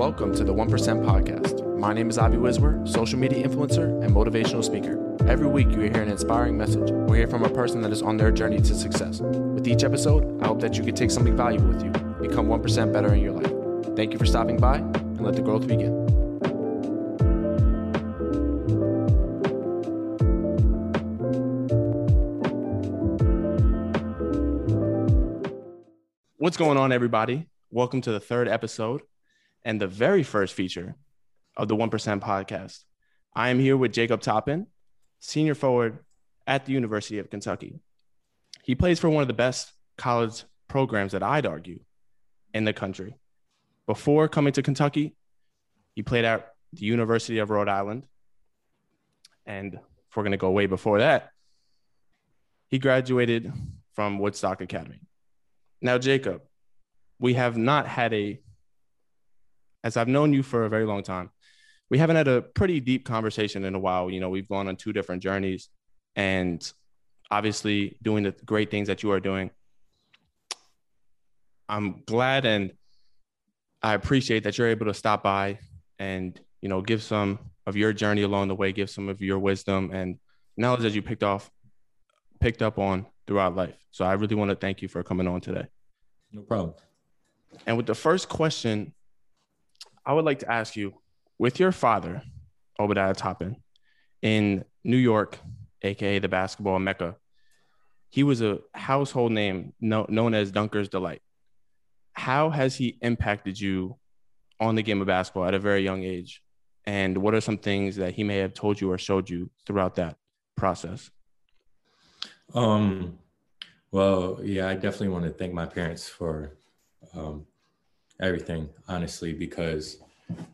Welcome to the 1% Podcast. My name is Avi Wiswer, social media influencer and motivational speaker. Every week, you will hear an inspiring message or hear from a person that is on their journey to success. With each episode, I hope that you can take something valuable with you, become 1% better in your life. Thank you for stopping by, and let the growth begin. What's going on, everybody? Welcome to the third episode and the very first feature of the 1% podcast. I am here with Jacob Toppin, senior forward at the University of Kentucky. He plays for one of the best college programs that I'd argue in the country. Before coming to Kentucky, he played at the University of Rhode Island. And if we're going to go way before that, he graduated from Woodstock Academy. Now, Jacob, we have not had a as I've known you for a very long time, we haven't had a pretty deep conversation in a while. You know, we've gone on two different journeys and obviously doing the great things that you are doing. I'm glad and I appreciate that you're able to stop by and, you know, give some of your journey along the way, give some of your wisdom and knowledge that you picked off, picked up on throughout life. So I really want to thank you for coming on today. No problem. And with the first question I would like to ask you with your father, Obadiah Toppin, in New York, aka the basketball mecca, he was a household name known as Dunker's Delight. How has he impacted you on the game of basketball at a very young age? And what are some things that he may have told you or showed you throughout that process? Um, well, yeah, I definitely want to thank my parents for um, everything, honestly, because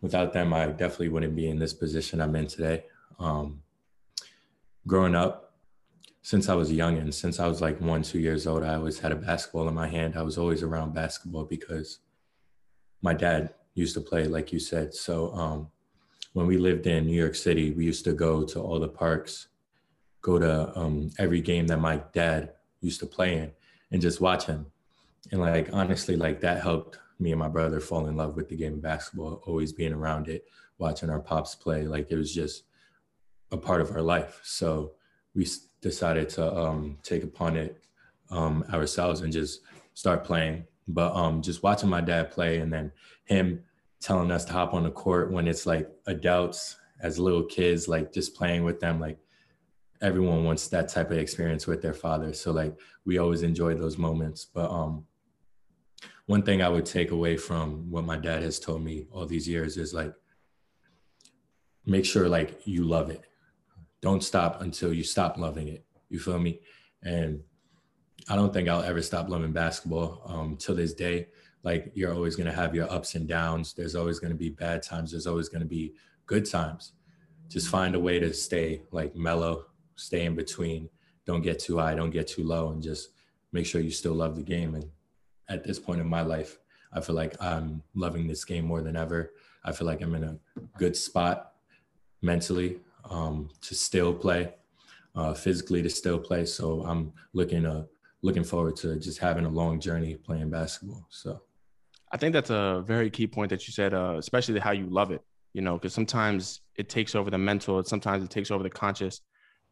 without them, I definitely wouldn't be in this position I'm in today. Um, growing up, since I was young and since I was like one, two years old, I always had a basketball in my hand. I was always around basketball because my dad used to play, like you said. So um, when we lived in New York City, we used to go to all the parks, go to um, every game that my dad used to play in and just watch him. And like, honestly, like that helped me and my brother fall in love with the game of basketball, always being around it, watching our pops play. Like it was just a part of our life. So we decided to um, take upon it um, ourselves and just start playing. But um, just watching my dad play and then him telling us to hop on the court when it's like adults as little kids, like just playing with them, like everyone wants that type of experience with their father. So like we always enjoy those moments. But um, one thing I would take away from what my dad has told me all these years is like, make sure like you love it. Don't stop until you stop loving it. You feel me? And I don't think I'll ever stop loving basketball um, till this day. Like you're always gonna have your ups and downs. There's always gonna be bad times. There's always gonna be good times. Just find a way to stay like mellow, stay in between. Don't get too high. Don't get too low, and just make sure you still love the game and at this point in my life, I feel like I'm loving this game more than ever. I feel like I'm in a good spot mentally um, to still play, uh, physically to still play. So I'm looking uh, looking forward to just having a long journey playing basketball. So I think that's a very key point that you said, uh, especially how you love it. You know, because sometimes it takes over the mental, sometimes it takes over the conscious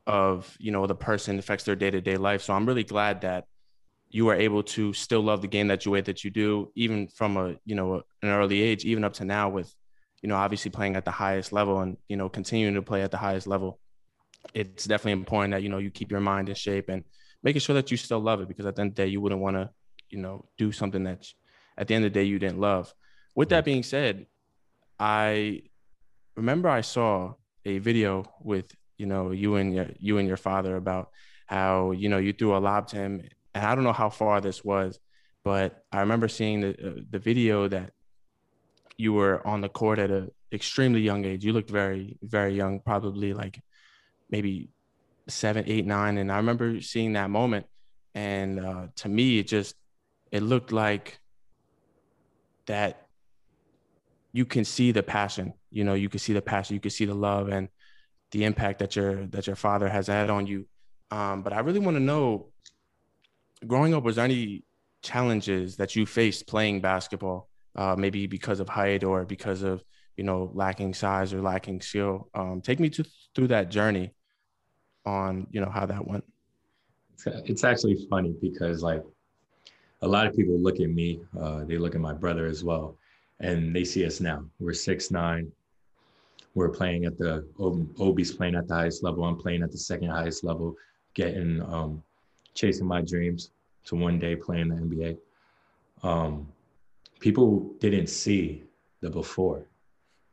of you know the person affects their day to day life. So I'm really glad that you are able to still love the game that you way that you do, even from a you know an early age, even up to now with you know obviously playing at the highest level and you know continuing to play at the highest level. It's definitely important that you know you keep your mind in shape and making sure that you still love it because at the end of the day you wouldn't want to you know do something that at the end of the day you didn't love. With that being said, I remember I saw a video with you know you and your you and your father about how you know you threw a lob to him and I don't know how far this was, but I remember seeing the uh, the video that you were on the court at an extremely young age. You looked very very young, probably like maybe seven, eight, nine, and I remember seeing that moment, and uh, to me, it just it looked like that you can see the passion you know you can see the passion you can see the love and the impact that your that your father has had on you. Um, but i really want to know growing up, was there any challenges that you faced playing basketball uh, maybe because of height or because of you know lacking size or lacking skill. Um, take me to, through that journey on you know how that went. It's actually funny because like a lot of people look at me, uh, they look at my brother as well, and they see us now. We're six nine. We're playing at the Ob- Obi's playing at the highest level. I'm playing at the second highest level, getting um, chasing my dreams to one day playing the NBA. Um, people didn't see the before.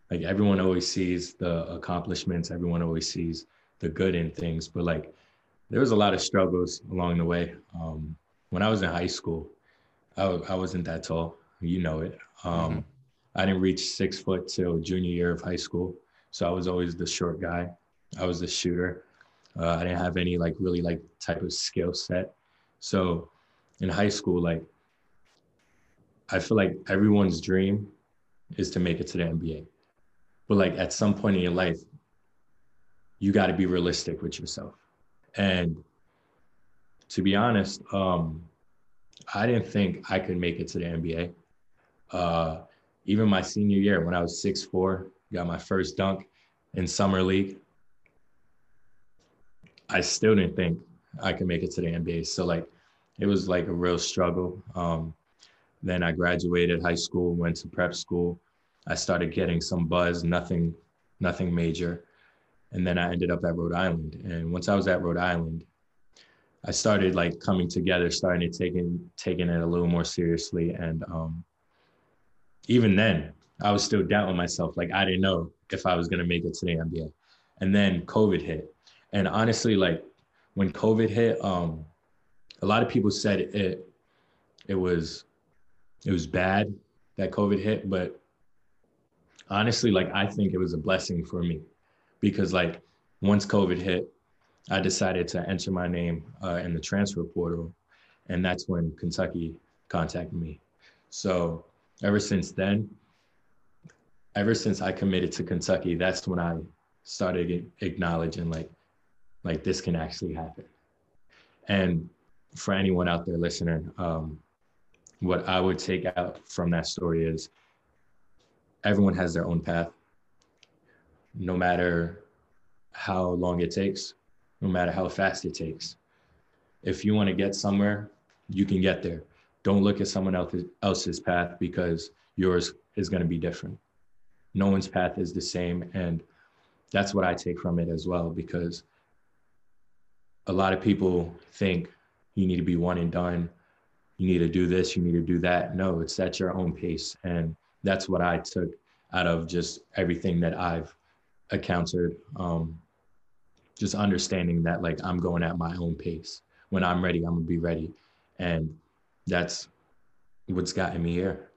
Like everyone always sees the accomplishments. Everyone always sees the good in things, but like there was a lot of struggles along the way. Um, when I was in high school, I, I wasn't that tall. You know it. Um, mm-hmm. I didn't reach six foot till junior year of high school, so I was always the short guy. I was the shooter. Uh, I didn't have any like really like type of skill set. So in high school, like I feel like everyone's dream is to make it to the NBA. But like at some point in your life, you got to be realistic with yourself. And to be honest, um, I didn't think I could make it to the NBA. Uh, even my senior year, when I was six four, got my first dunk in summer league. I still didn't think I could make it to the NBA. So like, it was like a real struggle. Um, then I graduated high school, went to prep school. I started getting some buzz, nothing, nothing major. And then I ended up at Rhode Island. And once I was at Rhode Island, I started like coming together, starting to taking taking it a little more seriously. And um, even then, I was still doubting myself. Like I didn't know if I was gonna make it to the NBA. And then COVID hit. And honestly, like when COVID hit, um, a lot of people said it it was it was bad that COVID hit, but honestly, like I think it was a blessing for me because like once COVID hit, I decided to enter my name uh, in the transfer portal, and that's when Kentucky contacted me. So ever since then, ever since I committed to Kentucky, that's when I started acknowledging like, like this can actually happen. And for anyone out there listening, um, what I would take out from that story is everyone has their own path. No matter how long it takes, no matter how fast it takes. If you want to get somewhere, you can get there. Don't look at someone else's, else's path because yours is going to be different. No one's path is the same. And that's what I take from it as well, because a lot of people think you need to be one and done. You need to do this, you need to do that. No, it's at your own pace. And that's what I took out of just everything that I've encountered um, just understanding that like I'm going at my own pace. When I'm ready, I'm gonna be ready, and that's what's gotten me here.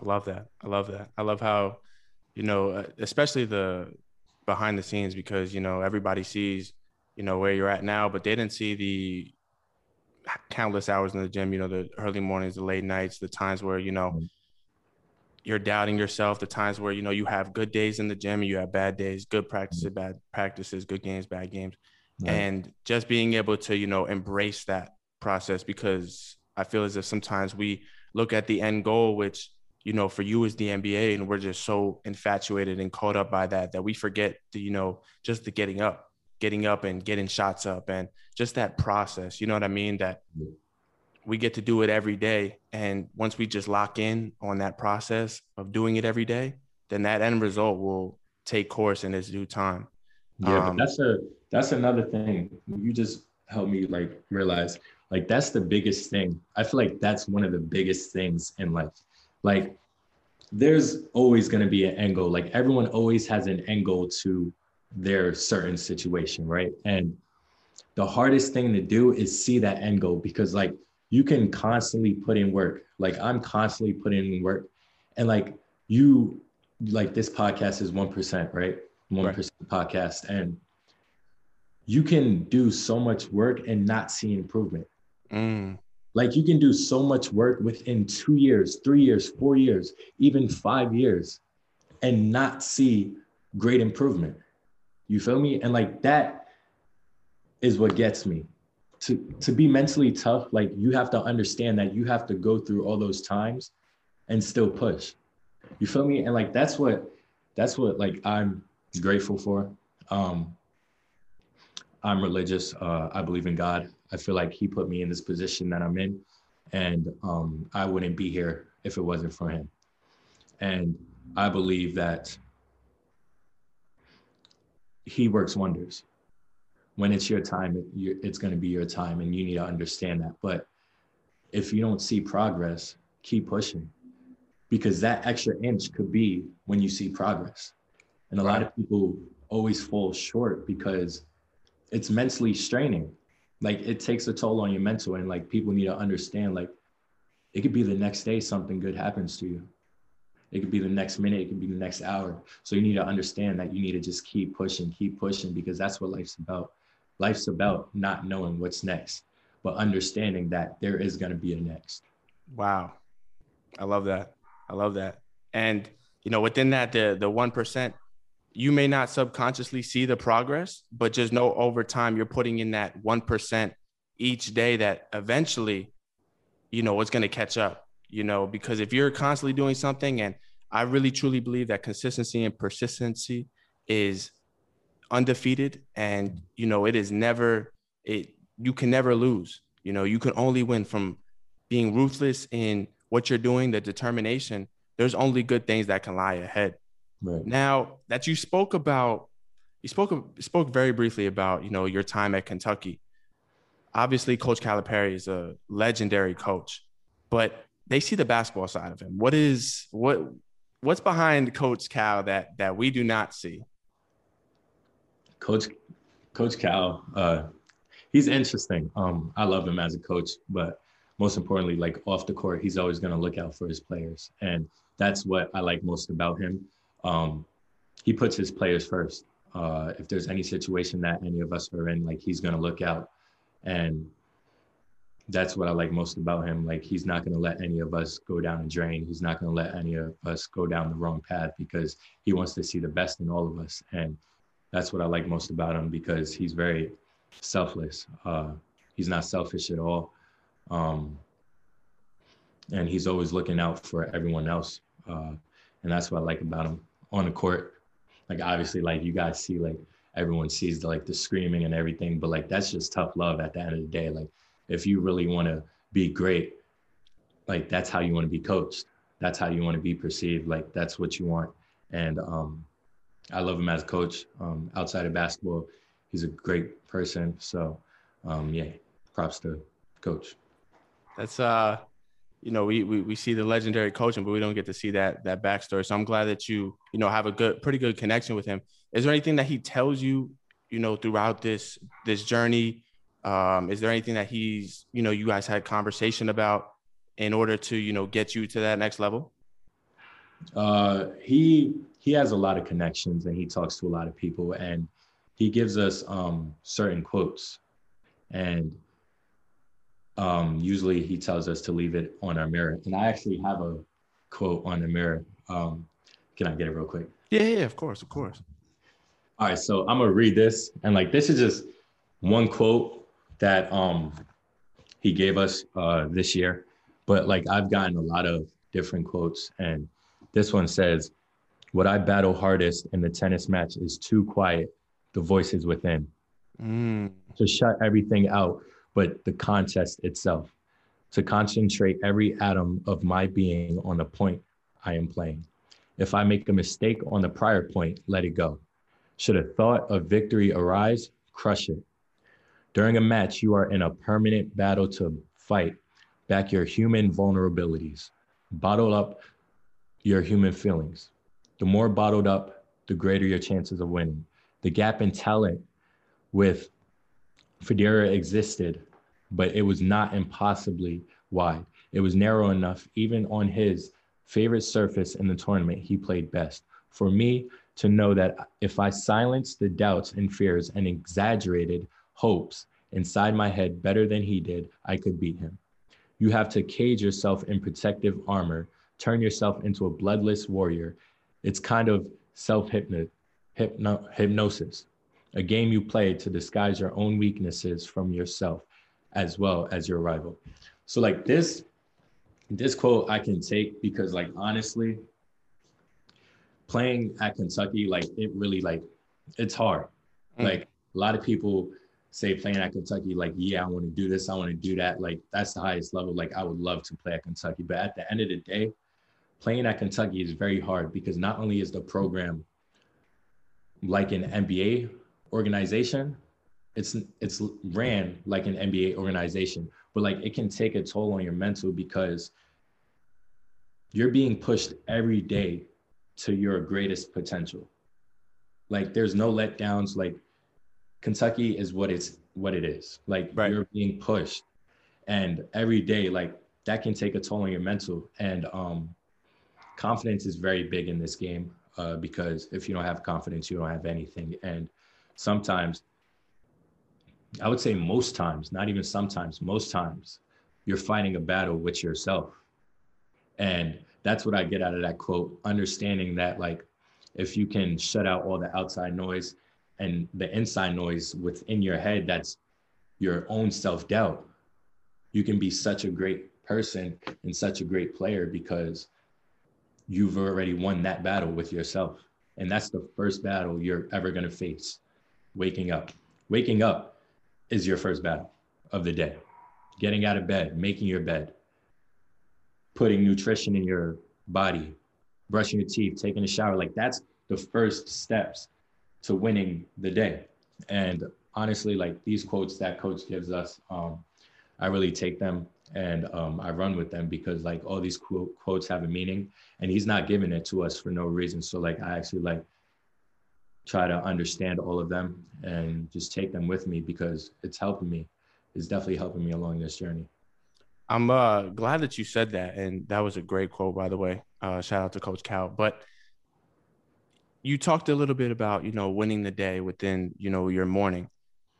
I love that. I love that. I love how, you know, uh, especially the behind the scenes because you know everybody sees, you know, where you're at now, but they didn't see the countless hours in the gym. You know, the early mornings, the late nights, the times where you know. Mm-hmm you're doubting yourself the times where you know you have good days in the gym and you have bad days good practices bad practices good games bad games right. and just being able to you know embrace that process because i feel as if sometimes we look at the end goal which you know for you is the nba and we're just so infatuated and caught up by that that we forget the you know just the getting up getting up and getting shots up and just that process you know what i mean that we get to do it every day. And once we just lock in on that process of doing it every day, then that end result will take course in its due time. Yeah, um, but that's a that's another thing. You just helped me like realize like that's the biggest thing. I feel like that's one of the biggest things in life. Like there's always going to be an end goal. Like everyone always has an end goal to their certain situation, right? And the hardest thing to do is see that end goal because like you can constantly put in work. Like I'm constantly putting in work. And like you, like this podcast is 1%, right? 1% right. podcast. And you can do so much work and not see improvement. Mm. Like you can do so much work within two years, three years, four years, even five years, and not see great improvement. You feel me? And like that is what gets me to to be mentally tough like you have to understand that you have to go through all those times and still push. You feel me? And like that's what that's what like I'm grateful for. Um I'm religious. Uh, I believe in God. I feel like He put me in this position that I'm in, and um, I wouldn't be here if it wasn't for Him. And I believe that He works wonders. When it's your time, it's going to be your time, and you need to understand that. But if you don't see progress, keep pushing because that extra inch could be when you see progress. And a lot of people always fall short because it's mentally straining. Like it takes a toll on your mental, and like people need to understand, like it could be the next day something good happens to you. It could be the next minute, it could be the next hour. So you need to understand that you need to just keep pushing, keep pushing, because that's what life's about. Life's about not knowing what's next, but understanding that there is going to be a next. Wow. I love that. I love that. And you know, within that, the the one percent, you may not subconsciously see the progress, but just know over time you're putting in that one percent each day that eventually, you know, it's going to catch up. You know, because if you're constantly doing something, and I really truly believe that consistency and persistency is undefeated, and you know, it is never it. You can never lose. You know, you can only win from being ruthless in what you're doing, the determination, there's only good things that can lie ahead. Right. Now that you spoke about, you spoke spoke very briefly about you know your time at Kentucky. Obviously, Coach Calipari is a legendary coach, but they see the basketball side of him. What is what what's behind Coach Cal that that we do not see? Coach Coach Cal, uh, he's interesting. Um, I love him as a coach, but most importantly, like off the court, he's always going to look out for his players. And that's what I like most about him. Um, he puts his players first. Uh, if there's any situation that any of us are in, like he's going to look out. And that's what I like most about him. Like he's not going to let any of us go down a drain. He's not going to let any of us go down the wrong path because he wants to see the best in all of us. And that's what I like most about him because he's very selfless. Uh, he's not selfish at all. Um, and he's always looking out for everyone else. Uh, and that's what I like about him on the court. Like obviously, like you guys see, like everyone sees the, like the screaming and everything, but like that's just tough love at the end of the day. Like if you really want to be great, like that's how you want to be coached. That's how you want to be perceived. Like that's what you want. And um, I love him as a coach. Um, outside of basketball, he's a great person. So um, yeah, props to coach that's uh you know we, we we see the legendary coaching but we don't get to see that that backstory so i'm glad that you you know have a good pretty good connection with him is there anything that he tells you you know throughout this this journey um is there anything that he's you know you guys had conversation about in order to you know get you to that next level uh he he has a lot of connections and he talks to a lot of people and he gives us um certain quotes and um, usually he tells us to leave it on our mirror. And I actually have a quote on the mirror. Um, can I get it real quick? Yeah, yeah, of course, of course. All right, so I'm gonna read this, and like this is just one quote that um he gave us uh this year, but like I've gotten a lot of different quotes, and this one says, "What I battle hardest in the tennis match is to quiet. The voices within. Mm. To shut everything out but the contest itself, to concentrate every atom of my being on the point I am playing. If I make a mistake on the prior point, let it go. Should a thought of victory arise, crush it. During a match, you are in a permanent battle to fight back your human vulnerabilities. Bottle up your human feelings. The more bottled up, the greater your chances of winning. The gap in talent with Federer existed, but it was not impossibly wide. It was narrow enough, even on his favorite surface in the tournament, he played best. For me to know that if I silenced the doubts and fears and exaggerated hopes inside my head better than he did, I could beat him. You have to cage yourself in protective armor, turn yourself into a bloodless warrior. It's kind of self hypnosis a game you play to disguise your own weaknesses from yourself as well as your rival. So like this, this quote I can take because like honestly, playing at Kentucky, like it really like it's hard. Mm. Like a lot of people say playing at Kentucky, like, yeah, I want to do this, I want to do that. Like that's the highest level. Like I would love to play at Kentucky. But at the end of the day, playing at Kentucky is very hard because not only is the program like an NBA organization, it's it's ran like an NBA organization, but like it can take a toll on your mental because you're being pushed every day to your greatest potential. Like there's no letdowns. Like Kentucky is what it's what it is. Like right. you're being pushed, and every day, like that can take a toll on your mental. And um, confidence is very big in this game uh, because if you don't have confidence, you don't have anything. And sometimes, I would say most times, not even sometimes, most times, you're fighting a battle with yourself. And that's what I get out of that quote, understanding that like if you can shut out all the outside noise and the inside noise within your head, that's your own self-doubt, you can be such a great person and such a great player because you've already won that battle with yourself. And that's the first battle you're ever going to face waking up. Waking up is your first battle of the day. Getting out of bed, making your bed, putting nutrition in your body, brushing your teeth, taking a shower. Like that's the first steps to winning the day. And honestly, like these quotes that coach gives us, um, I really take them and um, I run with them because like all these quote, quotes have a meaning and he's not giving it to us for no reason. So like I actually like try to understand all of them and just take them with me because it's helping me. It's definitely helping me along this journey. I'm uh, glad that you said that, and that was a great quote, by the way. Uh, shout out to Coach Cal. But you talked a little bit about you know winning the day within you know your morning.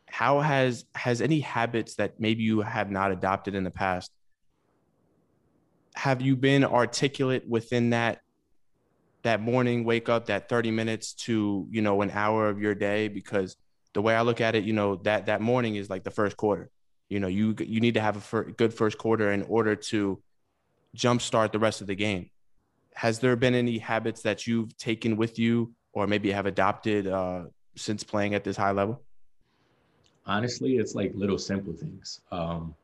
How has has any habits that maybe you have not adopted in the past? Have you been articulate within that that morning wake up, that 30 minutes to you know an hour of your day? Because the way I look at it, you know that that morning is like the first quarter you know, you you need to have a fir- good first quarter in order to jumpstart the rest of the game. Has there been any habits that you've taken with you, or maybe have adopted uh, since playing at this high level? Honestly, it's like little simple things. Um,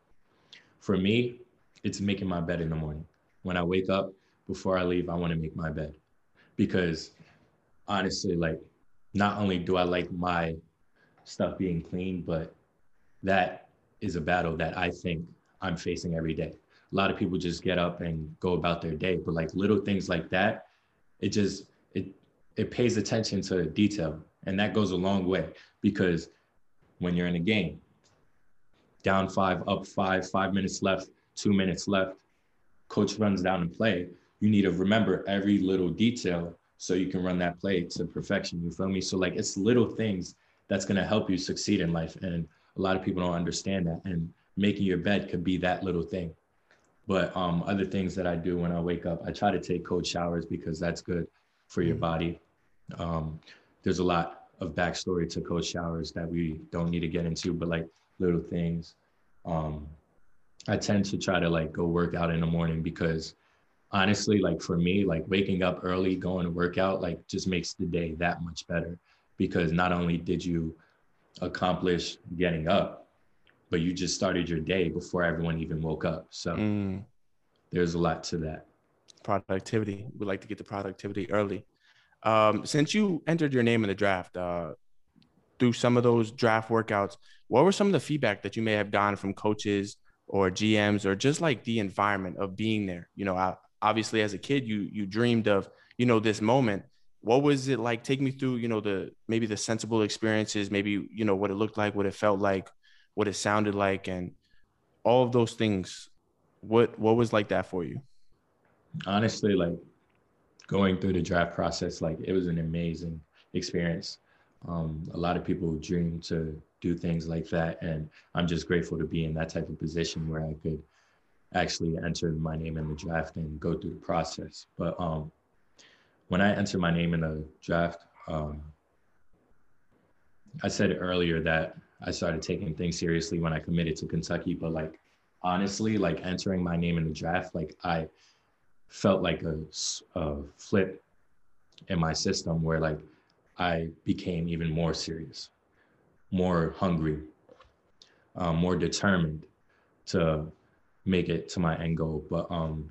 for me, it's making my bed in the morning. When I wake up, before I leave, I want to make my bed because honestly, like, not only do I like my stuff being clean, but that is a battle that I think I'm facing every day. A lot of people just get up and go about their day, but like little things like that, it just it it pays attention to detail, and that goes a long way because when you're in a game, down five, up five, five minutes left, two minutes left, coach runs down and play. You need to remember every little detail so you can run that play to perfection. You feel me? So like it's little things that's gonna help you succeed in life. And a lot of people don't understand that and making your bed could be that little thing but um, other things that i do when i wake up i try to take cold showers because that's good for your mm-hmm. body um, there's a lot of backstory to cold showers that we don't need to get into but like little things um, i tend to try to like go work out in the morning because honestly like for me like waking up early going to work out like just makes the day that much better because not only did you accomplish getting up, but you just started your day before everyone even woke up. So mm. there's a lot to that. Productivity. We like to get the productivity early. Um, since you entered your name in the draft, uh, through some of those draft workouts, what were some of the feedback that you may have gotten from coaches or GMs or just like the environment of being there? You know, I, obviously as a kid, you you dreamed of you know this moment, what was it like take me through you know the maybe the sensible experiences maybe you know what it looked like what it felt like what it sounded like and all of those things what what was like that for you? Honestly like going through the draft process like it was an amazing experience. Um, a lot of people dream to do things like that and i'm just grateful to be in that type of position where i could actually enter my name in the draft and go through the process. But um, when I entered my name in the draft, um, I said earlier that I started taking things seriously when I committed to Kentucky, but like honestly, like entering my name in the draft, like I felt like a, a flip in my system where like I became even more serious, more hungry, um, more determined to make it to my end goal. But um,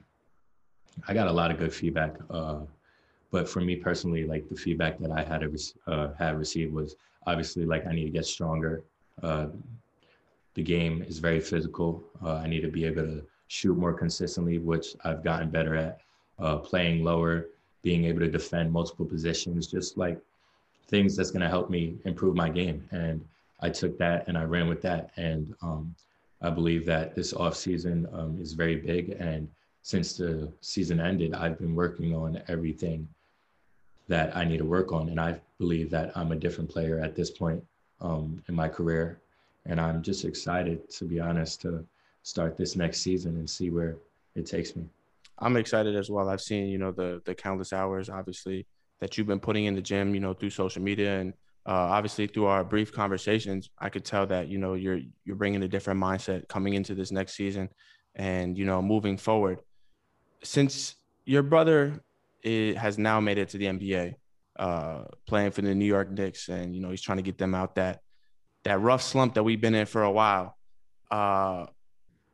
I got a lot of good feedback. Uh, but for me personally, like the feedback that I had uh, had received was obviously like I need to get stronger. Uh, the game is very physical. Uh, I need to be able to shoot more consistently, which I've gotten better at. Uh, playing lower, being able to defend multiple positions, just like things that's going to help me improve my game. And I took that and I ran with that. And um, I believe that this off season um, is very big. And since the season ended, I've been working on everything that I need to work on. And I believe that I'm a different player at this point um, in my career. And I'm just excited, to be honest, to start this next season and see where it takes me. I'm excited as well. I've seen, you know, the the countless hours, obviously, that you've been putting in the gym, you know, through social media and uh, obviously through our brief conversations. I could tell that you know you're you're bringing a different mindset coming into this next season, and you know moving forward. Since your brother is, has now made it to the NBA, uh, playing for the New York Knicks, and you know he's trying to get them out that that rough slump that we've been in for a while. Uh,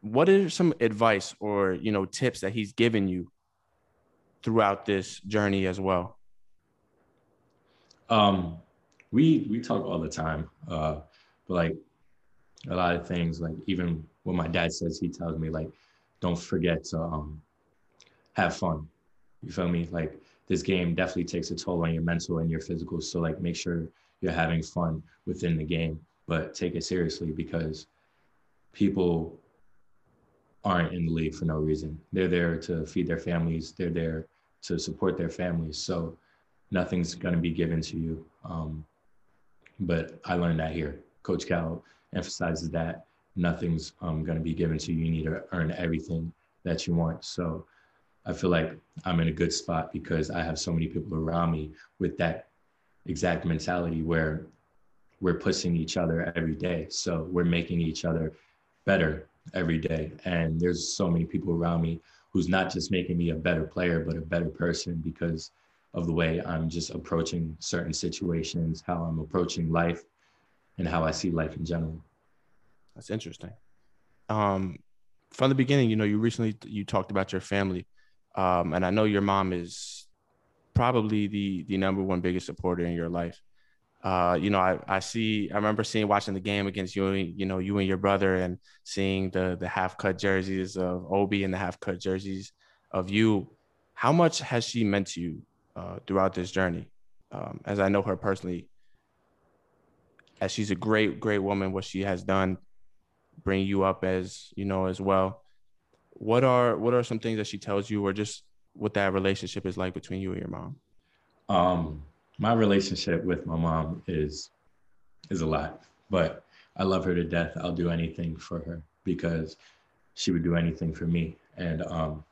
what are some advice or you know tips that he's given you throughout this journey as well? Um we we talk all the time uh but like a lot of things like even what my dad says he tells me like don't forget to um have fun. You feel me? Like this game definitely takes a toll on your mental and your physical so like make sure you're having fun within the game but take it seriously because people aren't in the league for no reason. They're there to feed their families. They're there to support their families. So nothing's going to be given to you. Um, but I learned that here. Coach Cal emphasizes that nothing's um, going to be given to you. You need to earn everything that you want. So I feel like I'm in a good spot because I have so many people around me with that exact mentality where we're pushing each other every day. So we're making each other better every day. And there's so many people around me who's not just making me a better player, but a better person because of the way I'm just approaching certain situations, how I'm approaching life, and how I see life in general. That's interesting. Um, from the beginning, you know, you recently you talked about your family, um, and I know your mom is probably the the number one biggest supporter in your life uh, you know, I, I see, I remember seeing, watching the game against you, you know, you and your brother and seeing the, the half cut jerseys of Obi and the half cut jerseys of you. How much has she meant to you uh, throughout this journey? Um, as I know her personally, as she's a great, great woman, what she has done, bring you up as, you know, as well. What are, what are some things that she tells you or just what that relationship is like between you and your mom? Um, my relationship with my mom is is a lot, but I love her to death. I'll do anything for her because she would do anything for me. And um,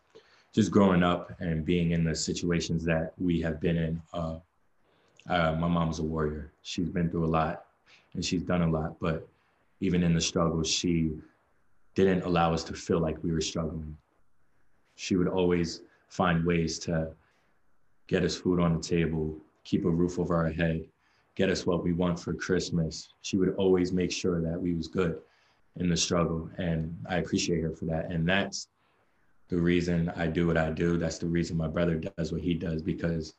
just growing up and being in the situations that we have been in, uh, uh, my mom's a warrior. She's been through a lot and she's done a lot, but even in the struggles, she didn't allow us to feel like we were struggling. She would always find ways to get us food on the table, keep a roof over our head, get us what we want for Christmas. She would always make sure that we was good in the struggle. And I appreciate her for that. And that's the reason I do what I do. That's the reason my brother does what he does because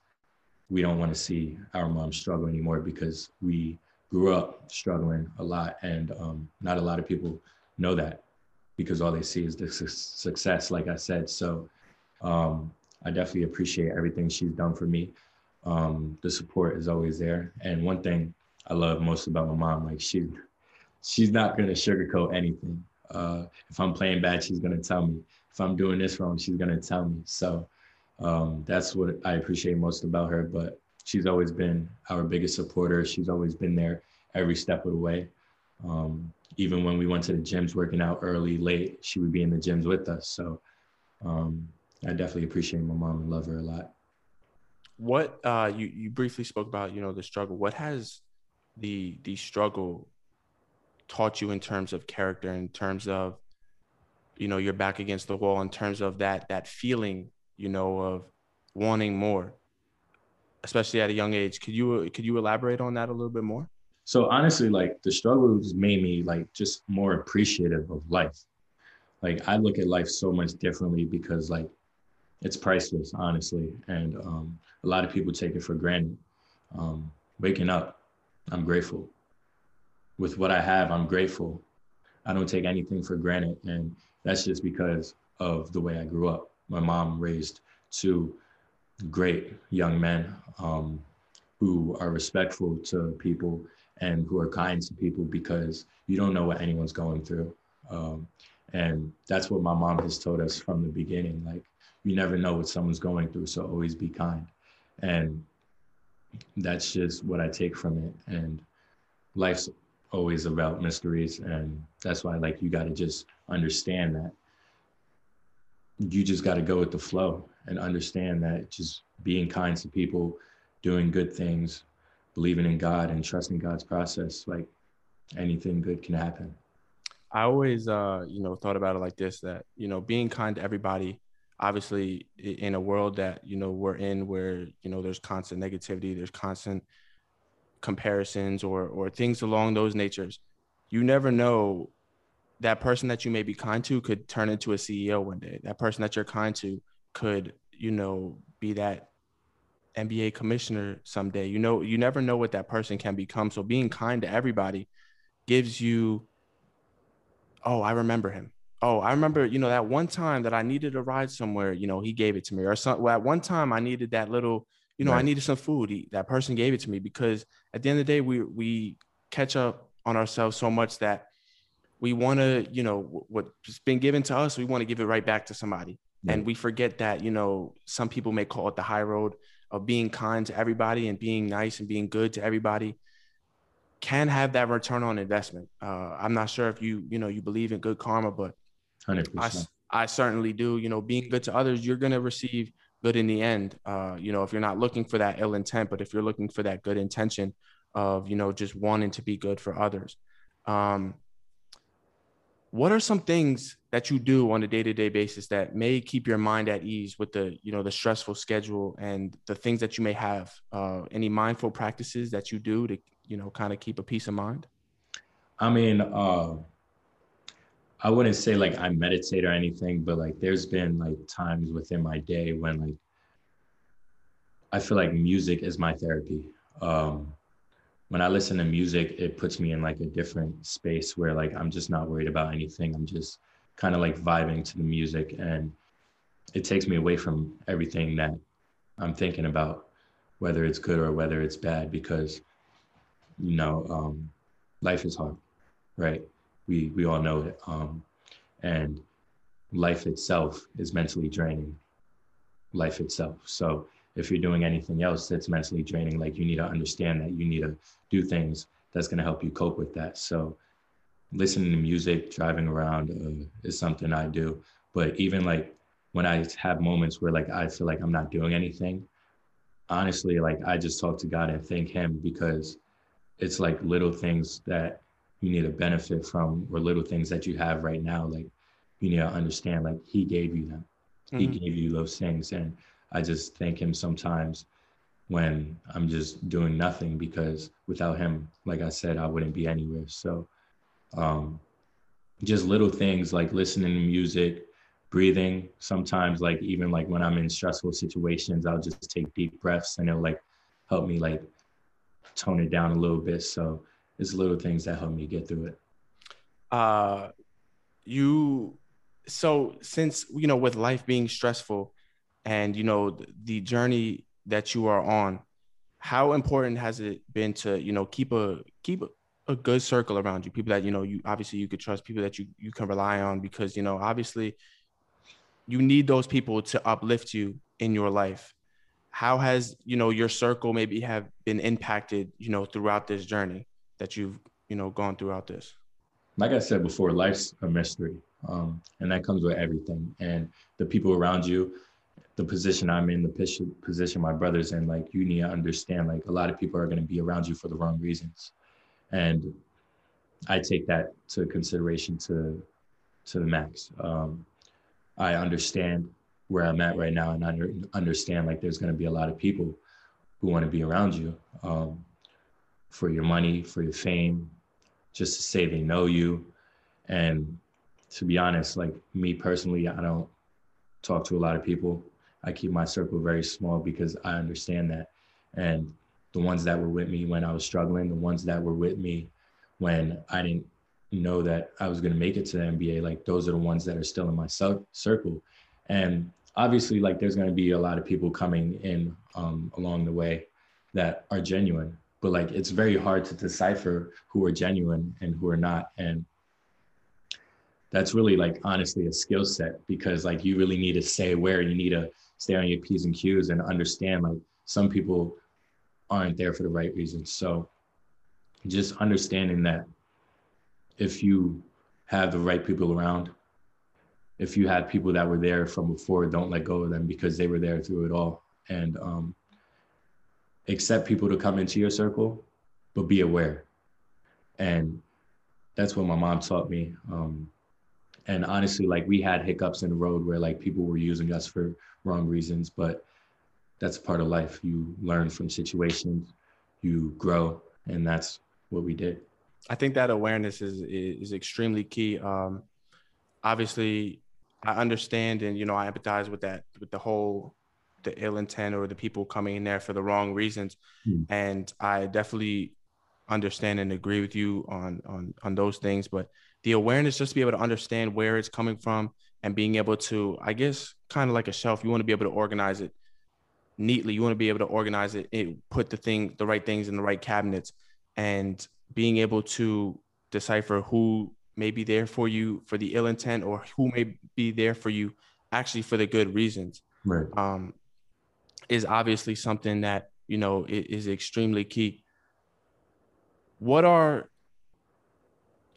we don't want to see our mom struggle anymore because we grew up struggling a lot. And um, not a lot of people know that because all they see is the su- success, like I said. So um, I definitely appreciate everything she's done for me um, the support is always there. And one thing I love most about my mom, like she, she's not gonna sugarcoat anything. Uh, if I'm playing bad, she's gonna tell me. If I'm doing this wrong, she's gonna tell me. So um, that's what I appreciate most about her. But she's always been our biggest supporter. She's always been there every step of the way. Um, even when we went to the gyms working out early, late, she would be in the gyms with us. So um, I definitely appreciate my mom and love her a lot what uh, you you briefly spoke about, you know, the struggle. What has the the struggle taught you in terms of character, in terms of you know you're back against the wall in terms of that that feeling you know of wanting more especially at a young age could you could you elaborate on that a little bit more so honestly like the struggles made me like just more appreciative of life. Like i look at life so much differently because like it's priceless honestly. And um, a lot of people take it for granted. Um, waking up i'm grateful. With what i have i'm grateful. I don't take anything for granted. And that's just because of the way I grew up. My mom raised two great young men um, who are respectful to people and who are kind to people because you don't know what anyone's going through. Um, and that's what my mom has told us from the beginning. Like, you never know what someone's going through, so always be kind. And that's just what I take from it. And life's always about mysteries and that's why like you got to just understand that you just got to go with the flow and understand that just being kind to people doing good things believing in god and trusting god's process like anything good can happen. I always uh you know thought about it like this that you know being kind to everybody obviously in a world that you know we're in where you know there's constant negativity there's constant comparisons or or things along those natures you never know that person that you may be kind to could turn into a ceo one day. That person that you're kind to could you know be that nba commissioner someday you know you never know what that person can become so being kind to everybody gives you oh i remember him oh i remember you know that one time that i needed a ride somewhere you know he gave it to me or some well, at one time i needed that little you know, right. I needed some food. He, that person gave it to me because at the end of the day, we we catch up on ourselves so much that we want to, you know, what's been given to us, we want to give it right back to somebody. Yeah. And we forget that, you know, some people may call it the high road of being kind to everybody and being nice and being good to everybody can have that return on investment. Uh, I'm not sure if you, you know, you believe in good karma, but 100%. I, I certainly do. You know, being good to others, you're going to receive good in the end. Uh, you know, if you're not looking for that ill intent, but if you're looking for that good intention of, you know, just wanting to be good for others. Um, what are some things that you do on a day-to-day basis that may keep your mind at ease with the you know the stressful schedule and the things that you may have uh, any mindful practices that you do to you know kind of keep a peace of mind i mean uh, I wouldn't say like I meditate or anything, but like there's been like times within my day when like I feel like music is my therapy. Um, when I listen to music, it puts me in like a different space where like I'm just not worried about anything. I'm just kind of like vibing to the music and it takes me away from everything that I'm thinking about, whether it's good or whether it's bad, because you know, um, life is hard, right? we we all know it. Um, and life itself is mentally draining. Life itself. So if you're doing anything else that's mentally draining, like you need to understand that you need to do things that's going to help you cope with that. So listening to music, driving around uh, is something I do. But even like when I have moments where like I feel like I'm not doing anything, honestly, like I just talk to God and thank Him because it's like little things that you need to benefit from or little things that you have right now like you need to understand like he gave you them mm-hmm. he gave you those things and i just thank him sometimes when i'm just doing nothing because without him like i said i wouldn't be anywhere. So um just little things like listening to music breathing. Sometimes like even like when i'm in stressful situations i'll just take deep breaths and it'll like help me like tone it down a little bit. So it's little things that help me get through it. Uh, you so since you know with life being stressful, and you know the, journey that you are on, how important has it been to you know keep a keep a, a good circle around you, people that you know you obviously you could trust, people that you you can rely on because you know obviously you need those people to uplift you in your life how has you know your circle maybe have been impacted you know throughout this journey that you've you know gone throughout this? Like I said before, life's a mystery, um, and that comes with everything. And the people around you, the position I'm in, the position my brother's in, like you need to understand, like a lot of people are going to be around you for the wrong reasons, and I take that to consideration to to the max. Um, I understand where I'm at right now, and I understand like there's going to be a lot of people who want to be around you um, for your money, for your fame, just to say they know you. And to be honest, like me personally, I don't talk to a lot of people. I keep my circle very small because I understand that. And the ones that were with me when I was struggling, the ones that were with me when I didn't know that I was going to make it to the NBA, like those are the ones that are still in my circle. And obviously, like there's going to be a lot of people coming in um, along the way that are genuine, but like it's very hard to decipher who are genuine and who are not. And that's really like honestly a skill set because like you really need to stay aware. You need to stay on your P's and Q's and understand like some people aren't there for the right reasons. So just understanding that if you have the right people around, if you had people that were there from before, don't let go of them because they were there through it all. And um, accept people to come into your circle, but be aware. And that's what my mom taught me. Um, and honestly, like we had hiccups in the road where like people were using us for wrong reasons, but that's part of life. You learn from situations, you grow, and that's what we did. I think that awareness is is extremely key. Um, obviously, I understand and you know I empathize with that with the whole the ill intent or the people coming in there for the wrong reasons, mm. and I definitely understand and agree with you on on on those things. But the awareness, just to be able to understand where it's coming from and being able to, I guess, kind of like a shelf, you want to be able to organize it neatly. You want to be able to organize it, it put the thing, the right things in the right cabinets, and being able to decipher who may be there for you for the ill intent or who may be there for you actually for the good reasons. Right. Um, is obviously something that you know is extremely key. What are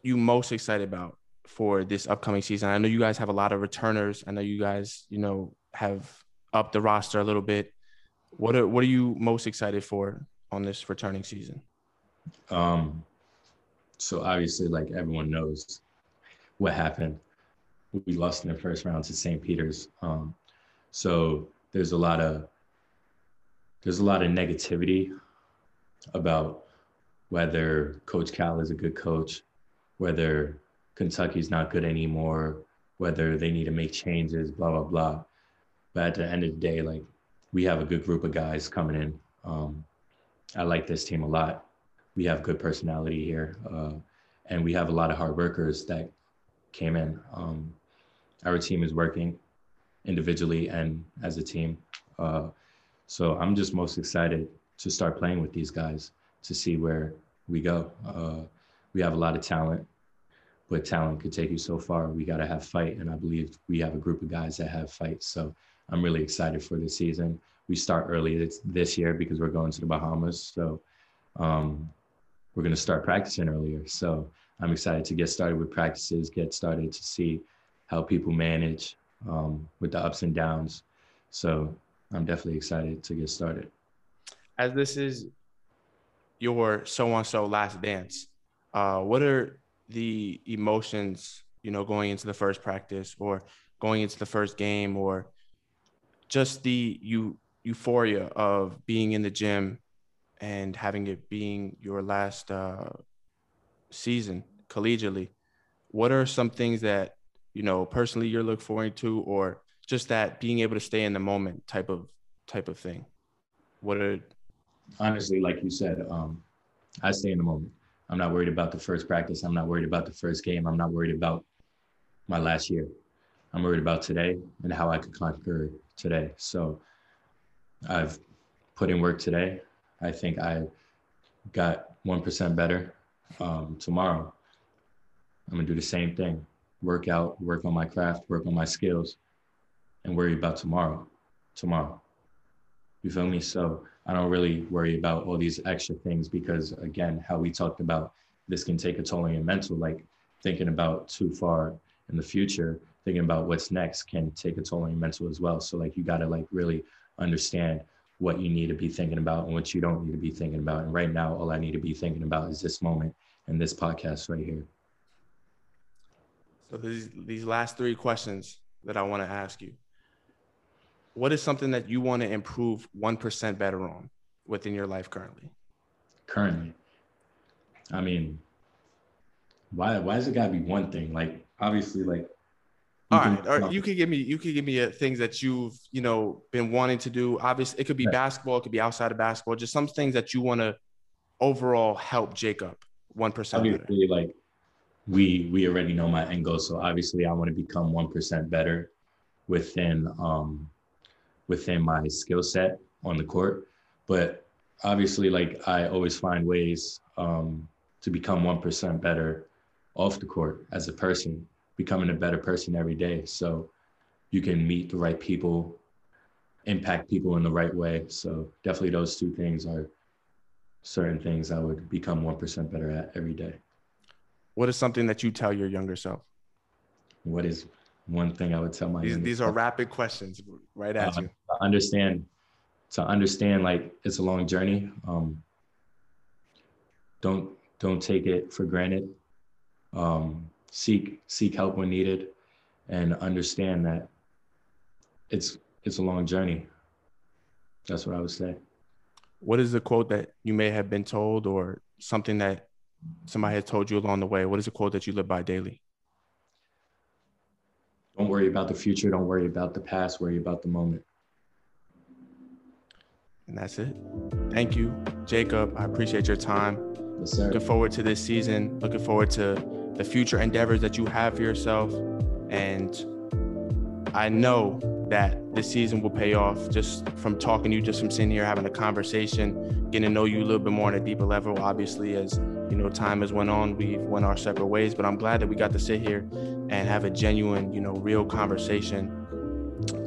you most excited about for this upcoming season? I know you guys have a lot of returners. I know you guys, you know, have upped the roster a little bit. What are what are you most excited for on this returning season? Um, so obviously, like everyone knows, what happened. We lost in the first round to St. Peter's. Um, so there's a lot of there's a lot of negativity about whether Coach Cal is a good coach, whether Kentucky's not good anymore, whether they need to make changes, blah blah blah. But at the end of the day, like we have a good group of guys coming in. Um, I like this team a lot. We have good personality here, uh, and we have a lot of hard workers that came in. Um, our team is working individually and as a team. Uh, so I'm just most excited to start playing with these guys to see where we go. Uh, we have a lot of talent, but talent could take you so far. We got to have fight, and I believe we have a group of guys that have fight. So I'm really excited for the season. We start early this, year because we're going to the Bahamas. So um, we're going to start practicing earlier. So I'm excited to get started with practices, get started to see how people manage um, with the ups and downs. So I'm definitely excited to get started. As this is your so and so last dance, uh, what are the emotions, you know, going into the first practice or going into the first game or just the euphoria of being in the gym and having it being your last uh, season collegiately? What are some things that you know personally you're looking forward to or just that being able to stay in the moment type of type of thing? What are honestly like you said um i stay in the moment i'm not worried about the first practice. I'm not worried about the first game. I'm not worried about my last year. I'm worried about today and how i could conquer today. So i've put in work today. I think i got 1% better um, tomorrow. I'm going to do the same thing. Work out work on my craft work on my skills and worry about tomorrow. Tomorrow. You feel me? So I don't really worry about all these extra things because again, how we talked about this can take a toll on your mental, like thinking about too far in the future, thinking about what's next can take a toll on your mental as well. So like you gotta like really understand what you need to be thinking about and what you don't need to be thinking about. And right now, all I need to be thinking about is this moment and this podcast right here. So these these last three questions that I want to ask you. What is something that you want to improve one percent better on within your life currently? Currently, I mean, why why does it gotta be one thing? Like obviously, like all right, or you could give me you could give me a, things that you've you know been wanting to do. Obviously, it could be basketball, it could be outside of basketball. Just some things that you want to overall help Jacob one percent. Obviously, like we we already know my end goal, so obviously I want to become one percent better within um within my skill set on the court. But obviously, like I always find ways um to become one percent better off the court as a person becoming a better person every day. So you can meet the right people, impact people in the right way. So definitely those two things are certain things I would become 1% better at every day. What is something that you tell your younger self? What is one thing I would tell my these, these are rapid questions right at uh, you. understand to understand like it's a long journey. Um, don't don't take it for granted. Um, seek seek help when needed and understand that it's it's a long journey that's what i would say what is the quote that you may have been told or something that somebody has told you along the way what is a quote that you live by daily don't worry about the future. Don't worry about the past. Worry about the moment. And that's it. Thank you jacob. I appreciate your time. Yes, sir. looking forward to this season. Looking forward to the future endeavors that you have for yourself. And I know that this season will pay off just from talking to you, just from sitting here having a conversation, getting to know you a little bit more on a deeper level. Obviously, as you know, time has went on, we've went our separate ways. But I'm glad that we got to sit here and have a genuine, you know, real conversation.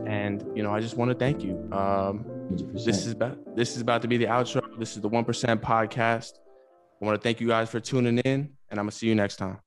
And you know, I just want to thank you. Um, this is about this is about to be the outro. This is the One Percent Podcast. I want to thank you guys for tuning in, and I'm gonna see you next time.